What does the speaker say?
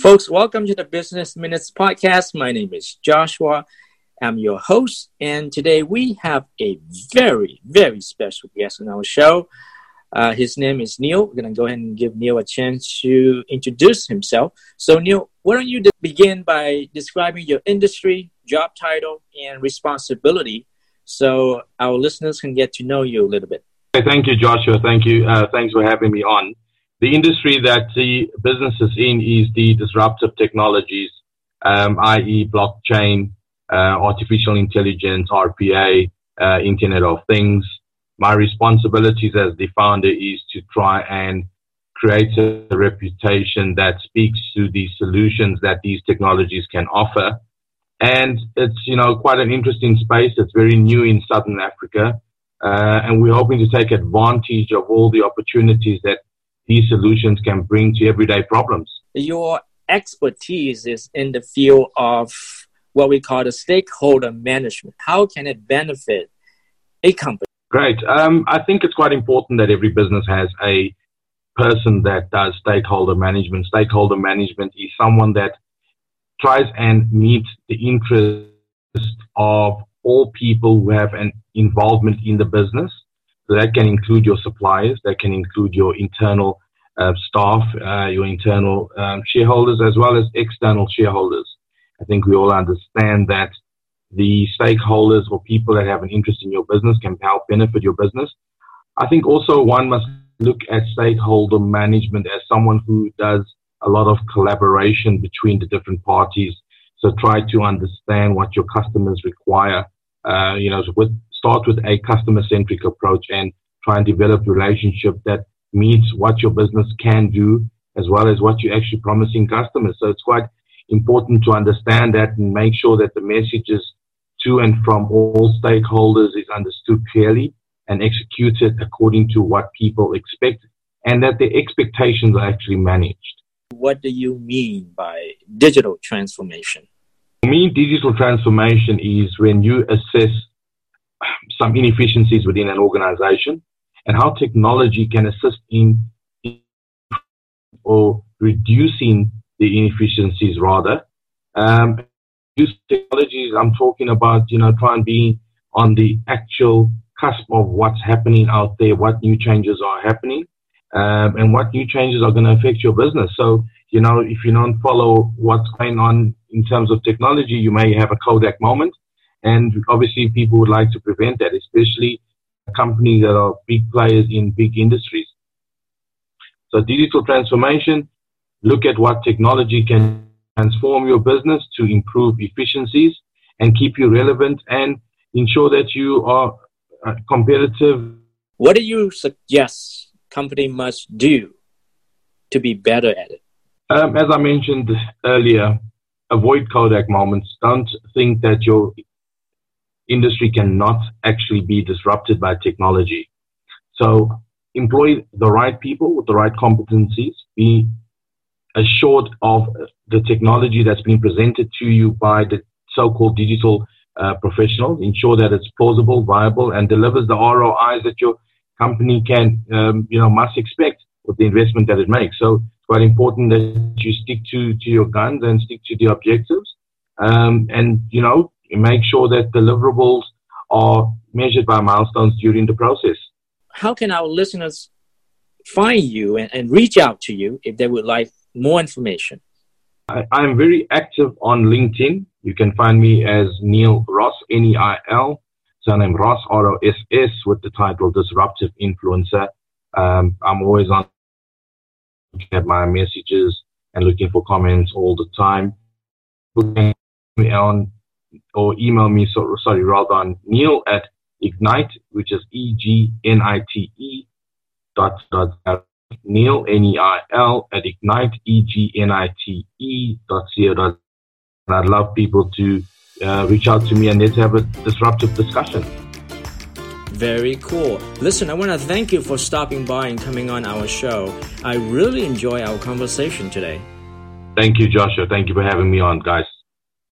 Folks, welcome to the Business Minutes podcast. My name is Joshua. I'm your host, and today we have a very, very special guest on our show. Uh, his name is Neil. We're going to go ahead and give Neil a chance to introduce himself. So, Neil, why don't you begin by describing your industry, job title, and responsibility so our listeners can get to know you a little bit? Thank you, Joshua. Thank you. Uh, thanks for having me on the industry that the business is in is the disruptive technologies, um, i.e., blockchain, uh, artificial intelligence, RPA, uh, Internet of Things. My responsibilities as the founder is to try and create a reputation that speaks to the solutions that these technologies can offer. And it's, you know, quite an interesting space. It's very new in Southern Africa. Uh, and we're hoping to take advantage of all the opportunities that these solutions can bring to everyday problems. Your expertise is in the field of what we call the stakeholder management. How can it benefit a company? Great. Um, I think it's quite important that every business has a person that does stakeholder management. Stakeholder management is someone that tries and meets the interest of all people who have an involvement in the business so that can include your suppliers, that can include your internal uh, staff, uh, your internal um, shareholders, as well as external shareholders. I think we all understand that the stakeholders or people that have an interest in your business can help benefit your business. I think also one must look at stakeholder management as someone who does a lot of collaboration between the different parties. So try to understand what your customers require. Uh, you know, with start with a customer centric approach and try and develop a relationship that meets what your business can do as well as what you're actually promising customers. So it's quite important to understand that and make sure that the messages to and from all stakeholders is understood clearly and executed according to what people expect and that the expectations are actually managed. What do you mean by digital transformation? For me, digital transformation is when you assess some inefficiencies within an organization and how technology can assist in or reducing the inefficiencies rather. Um, use technologies, I'm talking about, you know, try and be on the actual cusp of what's happening out there, what new changes are happening, um, and what new changes are going to affect your business. So, you know, if you don't follow what's going on in terms of technology, you may have a Kodak moment. And obviously, people would like to prevent that, especially companies that are big players in big industries. So, digital transformation look at what technology can transform your business to improve efficiencies and keep you relevant and ensure that you are uh, competitive. What do you suggest company must do to be better at it? Um, as I mentioned earlier, avoid Kodak moments. Don't think that your industry cannot actually be disrupted by technology. So employ the right people with the right competencies, be assured of the technology that's being presented to you by the so-called digital uh, professionals, ensure that it's plausible, viable, and delivers the ROIs that your company can, um, you know, must expect with the investment that it makes. So it's quite important that you stick to, to your guns and stick to the objectives. Um, and, you know, make sure that deliverables are measured by milestones during the process. How can our listeners find you and, and reach out to you if they would like more information? I, am very active on LinkedIn. You can find me as Neil Ross, N E I L, surname Ross, R O S S, with the title Disruptive Influencer. Um, I'm always on at my messages and looking for comments all the time. me on or email me, so, sorry, rather on Neil at Egnite, which is E G N I T E dot dot Neil N E I L at Egnite E G N I T E dot co dot. And I'd love people to uh, reach out to me and let's have a disruptive discussion. Very cool. Listen, I want to thank you for stopping by and coming on our show. I really enjoy our conversation today. Thank you, Joshua. Thank you for having me on, guys.